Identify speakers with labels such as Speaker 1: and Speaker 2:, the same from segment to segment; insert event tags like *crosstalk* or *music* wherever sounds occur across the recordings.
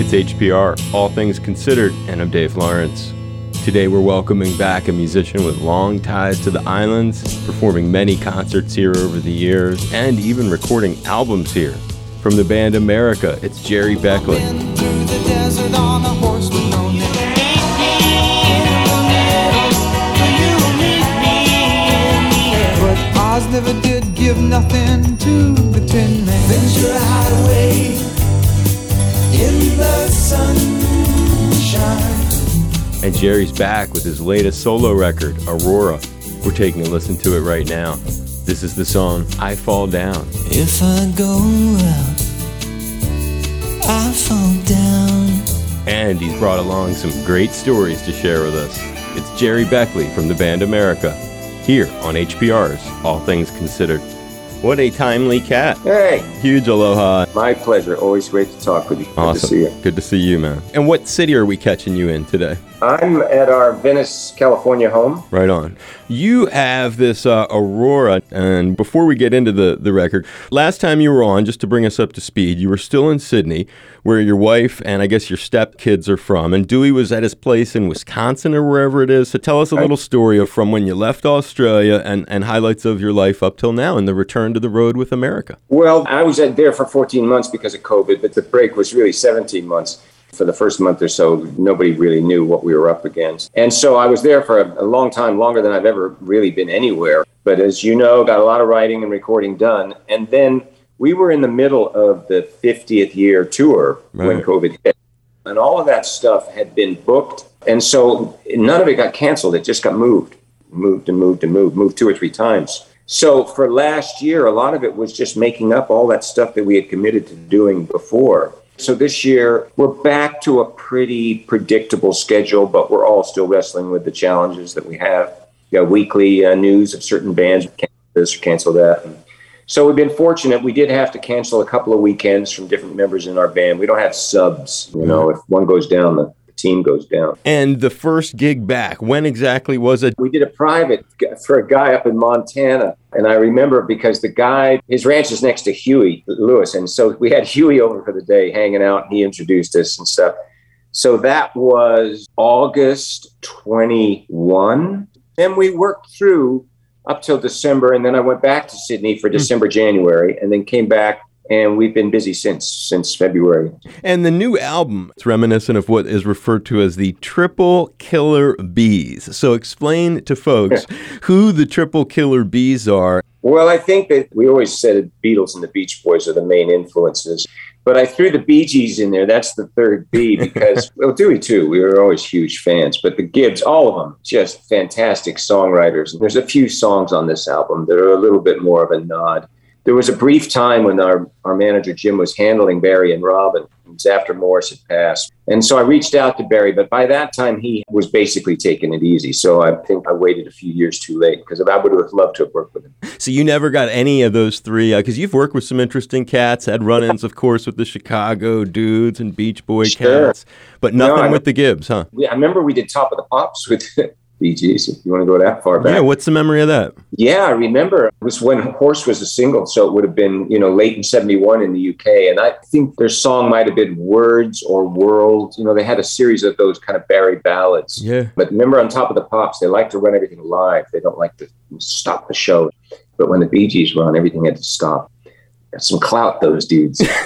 Speaker 1: It's HPR, All Things Considered, and I'm Dave Lawrence. Today we're welcoming back a musician with long ties to the islands, performing many concerts here over the years, and even recording albums here. From the band America, it's Gerry Beckley. Oz never did give nothing to the Tin Man. Venture a And Gerry's back with his latest solo record, Aurora. We're taking a listen to it right now. This is the song I Fall Down. If I go out, I fall down. And he's brought along some great stories to share with us. It's Gerry Beckley from the band America, here on HPR's All Things Considered. What a timely cat.
Speaker 2: Hey.
Speaker 1: Huge aloha.
Speaker 2: My pleasure. Always great to talk with you.
Speaker 1: Awesome. Good to see you. Good to see you, man. And what city are we catching you in today?
Speaker 2: I'm at our Venice, California home.
Speaker 1: Right on. You have this uh, Aurora, and before we get into the, the record, last time you were on, just to bring us up to speed, you were still in Sydney, where your wife and I guess your stepkids are from, and Dewey was at his place in Wisconsin or wherever it is. So tell us a little story of from when you left Australia and, and highlights of your life up till now and the return to the road with America.
Speaker 2: Well, I was there for 14 months because of COVID, but the break was really 17 months. For the first month or so, nobody really knew what we were up against. And so I was there for a, a, long time, longer than I've ever really been anywhere. But as you know, got a lot of writing and recording done. And then we were in the middle of the 50th year tour right. when COVID hit. And all of that stuff had been booked. And so none of it got canceled. It just got moved, moved and moved and moved, moved two or three times. So for last year, a lot of it was just making up all that stuff that we had committed to doing before. So this year, we're back to a pretty predictable schedule, but we're all still wrestling with the challenges that we have. We got weekly uh, news of certain bands cancel this or cancel that. And so we've been fortunate. We did have to cancel a couple of weekends from different members in our band. We don't have subs. You know, if one goes down, the team goes down.
Speaker 1: And the first gig back, when exactly was it?
Speaker 2: We did a private for a guy up in Montana. And I remember because the guy, his ranch is next to Huey Lewis. And so we had Huey over for the day hanging out. And he introduced us and stuff. So that was August 21. Then we worked through up till December. And then I went back to Sydney for hmm. December, January, and then came back and we've been busy since since February.
Speaker 1: And the new album, it's reminiscent of what is referred to as the Triple Killer Bees. So explain to folks who the Triple Killer Bees are.
Speaker 2: Well, I think that we always said Beatles and the Beach Boys are the main influences. But I threw the Bee Gees in there. That's the third B *laughs* because, well, Dewey too. We were always huge fans. But the Gibbs, all of them, just fantastic songwriters. And There's a few songs on this album that are a little bit more of a nod there was a brief time when our, our manager Jim was handling Barry and Robin. It was after Maurice had passed. And so I reached out to Barry, but by that time he was basically taking it easy. So I think I waited a few years too late because I would have loved to have worked with him.
Speaker 1: So you never got any of those three because uh, you've worked with some interesting cats, had run-ins, of course, with the Chicago dudes and Beach Boy sure. cats, but nothing no, with the Gibbs, huh?
Speaker 2: I remember we did Top of the Pops with *laughs* Bee Gees, if you want to go that far back.
Speaker 1: Yeah, what's the memory of that?
Speaker 2: Yeah, I remember it was when Horse was a single, so it would have been, you know, late in 71 in the UK. And I think their song might have been Words or World. You know, they had a series of those kind of Barry ballads.
Speaker 1: Yeah.
Speaker 2: But remember on top of the pops, they like to run everything live. They don't like to stop the show. But when the Bee Gees on, everything had to stop some clout those dudes. *laughs*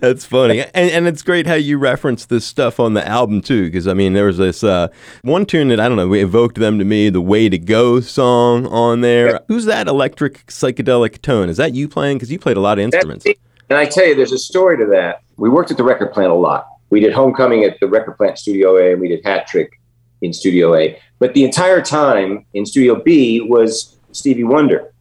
Speaker 1: That's funny. And, and it's great how you reference this stuff on the album too because i mean there was this uh, one tune that i don't know we evoked them to me the way to go song on there. Yeah. who's that electric psychedelic tone? Is that you playing? Because you played a lot of instruments.
Speaker 2: and i tell you there's a story to that. We worked at the record plant a lot. We did homecoming at the record plant studio a and we did hat trick in studio a. But the entire time in studio b was stevie wonder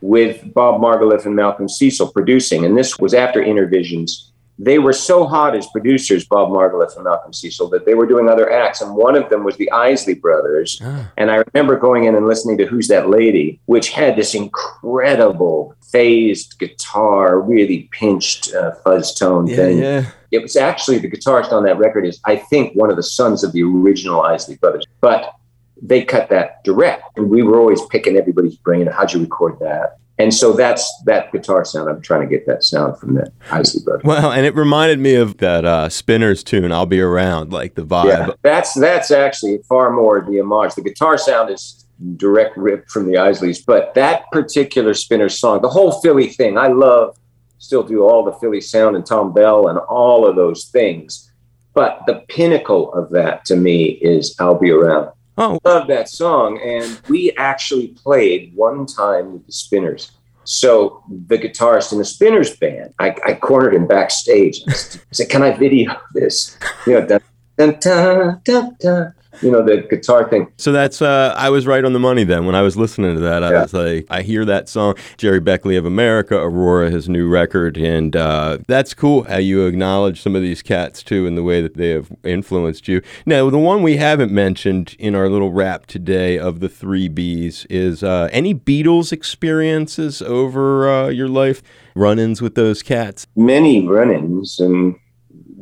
Speaker 2: with Bob Margouleff and Malcolm Cecil producing. And this was after Innervisions. They were so hot as producers, Bob Margouleff and Malcolm Cecil, that they were doing other acts. And one of them was the Isley Brothers. Ah. And I remember going in and listening to Who's That Lady, which had this incredible phased guitar, really pinched uh, fuzz tone
Speaker 1: yeah,
Speaker 2: thing.
Speaker 1: Yeah.
Speaker 2: It was actually the guitarist on that record is, I think, one of the sons of the original Isley Brothers. But they cut that direct. And we were always picking everybody's brain. How'd you record that? And so that's that guitar sound. I'm trying to get that sound from the Isley Brothers.
Speaker 1: Well, and it reminded me of that uh, Spinners tune, "I'll Be Around," like the vibe.
Speaker 2: Yeah, that's that's actually far more the homage. The guitar sound is direct rip from the Isleys, but that particular Spinners song, the whole Philly thing, I love. Still do all the Philly sound and Thom Bell and all of those things. But the pinnacle of that to me is "I'll Be Around."
Speaker 1: Oh,
Speaker 2: love that song. And we actually played one time with the Spinners. So the guitarist in the Spinners band, I, I cornered him backstage. I said, "Can I video this?" You know, dun, dun, dun, dun, dun you know the guitar thing.
Speaker 1: So that's uh, I was right on the money then when I was listening to that. I yeah. was like, I hear that song, Gerry Beckley of America, Aurora, his new record, and uh, that's cool how you acknowledge some of these cats too in the way that they have influenced you. Now, the one we haven't mentioned in our little wrap today of the three Bs is uh, any Beatles experiences over uh, your life, run-ins with those cats.
Speaker 2: Many run-ins and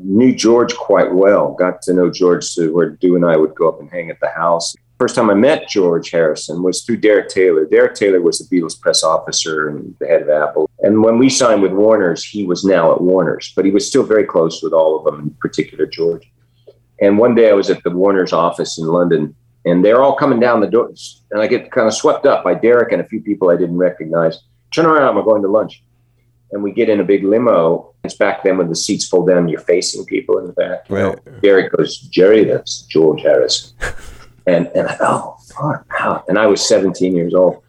Speaker 2: knew George quite well. Got to know George so where Du and I would go up and hang at the house. First time I met George Harrison was through Derek Taylor. Derek Taylor was the Beatles press officer and the head of Apple. And when we signed with Warner's, he was now at Warner's, but he was still very close with all of them, in particular George. And one day I was at the Warner's office in London, and they're all coming down the doors, and I get kind of swept up by Derek and a few people I didn't recognize. Turn around, we're going to lunch and we get in a big limo. It's back then when the seats fold down, you're facing people in the back.
Speaker 1: Right.
Speaker 2: Jerry goes, Gerry, that's George Harris. and and I, oh, far out. And I was 17 years old.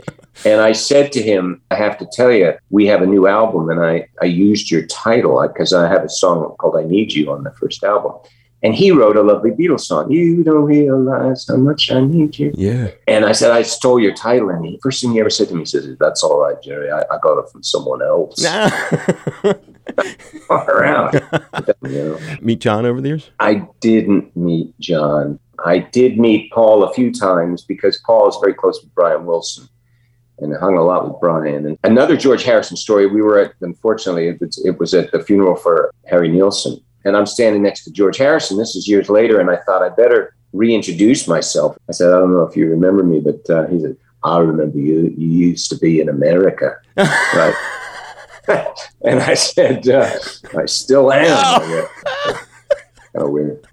Speaker 2: And I said to him, I have to tell you, we have a new album. And I, I used your title because I have a song called I Need You on the first album. And he wrote a lovely Beatles song. You don't realize how much I need you.
Speaker 1: Yeah.
Speaker 2: And I said, I stole your title. And the first thing he ever said to me, he says, That's all right, Gerry. I, I got it from someone else. around.
Speaker 1: you know? Meet John over the years?
Speaker 2: I didn't meet John. I did meet Paul a few times because Paul is very close with Brian Wilson and hung a lot with Brian. And another George Harrison story, we were at, unfortunately, it was, it was at the funeral for Harry Nilsson and I'm standing next to George Harrison. This is years later, and I thought I'd better reintroduce myself. I said, I don't know if you remember me, but uh, he said, I remember you. You used to be in America, *laughs* right? *laughs* and I said, uh, I still am. kind weird.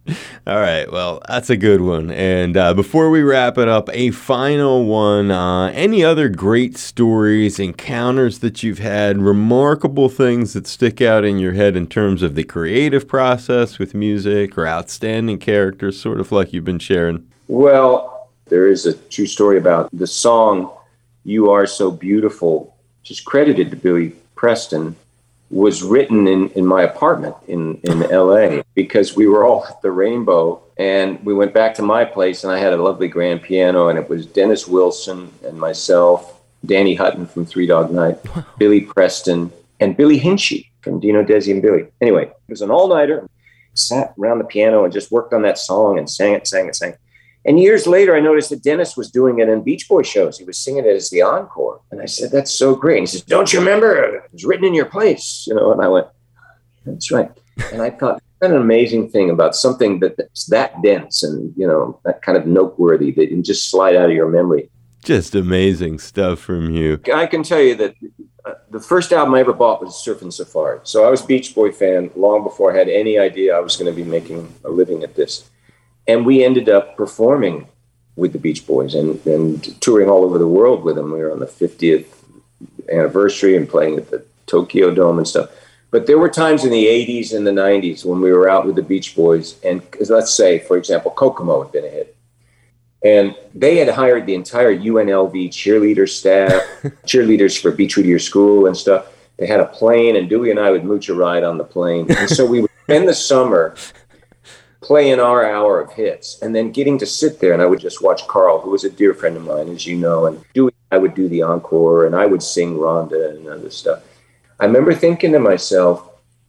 Speaker 1: All right. Well, that's a good one. And uh, before we wrap it up, a final one. Uh, any other great stories, encounters that you've had, remarkable things that stick out in your head in terms of the creative process with music or outstanding characters, sort of like you've been sharing?
Speaker 2: Well, there is a true story about the song You Are So Beautiful, just credited to Billy Preston was written in, in my apartment in, in LA because we were all at the Rainbow and we went back to my place and I had a lovely grand piano and it was Dennis Wilson and myself, Danny Hutton from Three Dog Night, Billy Preston, and Billy Hinsche from Dino Desi and Billy. Anyway, it was an all nighter. Sat around the piano and just worked on that song and sang it, sang it, sang it. And years later, I noticed that Dennis was doing it in Beach Boy shows. He was singing it as the encore. And I said, That's so great. And he says, Don't you remember? It was written in your place. You know, and I went, That's right. And I thought, What an amazing thing about something that's that dense and, you know, that kind of noteworthy that can just slide out of your memory.
Speaker 1: Just amazing stuff from you.
Speaker 2: I can tell you that uh, the first album I ever bought was Surfin' Safari. So I was Beach Boy fan long before I had any idea I was going to be making a living at this and we ended up performing with the Beach Boys and, and touring all over the world with them. We were on the 50th anniversary and playing at the Tokyo Dome and stuff. But there were times in the 80s and the 90s when we were out with the Beach Boys, and let's say, for example, Kokomo had been a hit. And they had hired the entire UNLV cheerleader staff, *laughs* cheerleaders for Beach Whittier School and stuff. They had a plane, and Dewey and I would mooch a ride on the plane. And so we would spend the summer playing our hour of hits and then getting to sit there and I would just watch Carl, who was a dear friend of mine, as you know, and do I would do the encore and I would sing Rhonda and other stuff. I remember thinking to myself,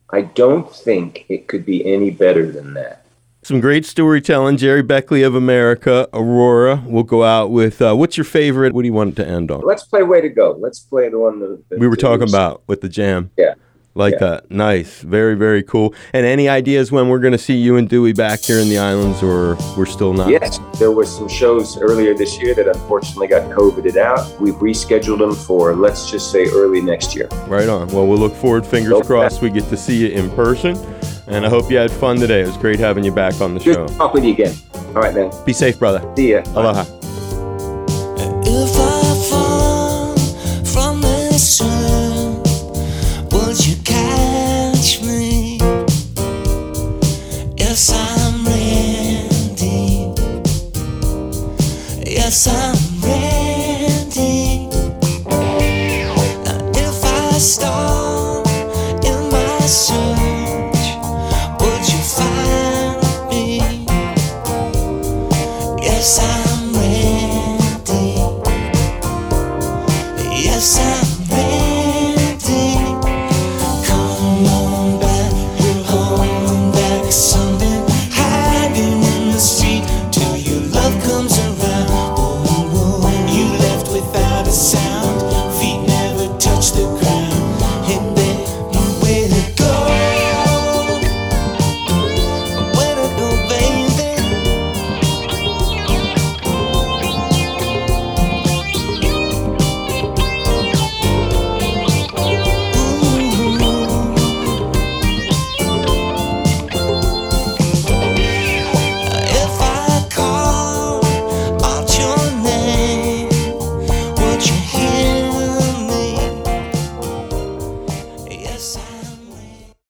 Speaker 2: I don't think it could be any better than that.
Speaker 1: Some great storytelling. Gerry Beckley of America, Aurora. We'll go out with uh, what's your favorite? What do you want it to end on?
Speaker 2: Let's play Way to Go. Let's play the one that, that
Speaker 1: we were talking about with the jam.
Speaker 2: Yeah.
Speaker 1: Like yeah. that. Nice. Very, very cool. And any ideas when we're going to see you and Dewey back here in the islands, or we're still not?
Speaker 2: Yes, there were some shows earlier this year that unfortunately got COVIDed out. We've rescheduled them for, let's just say, early next year.
Speaker 1: Right on. Well, we'll look forward, fingers okay. crossed, we get to see you in person. And I hope you had fun today. It was great having you back on the
Speaker 2: Good
Speaker 1: show.
Speaker 2: talk with you again. All right, man.
Speaker 1: Be safe, brother.
Speaker 2: See ya.
Speaker 1: Aloha. Bye.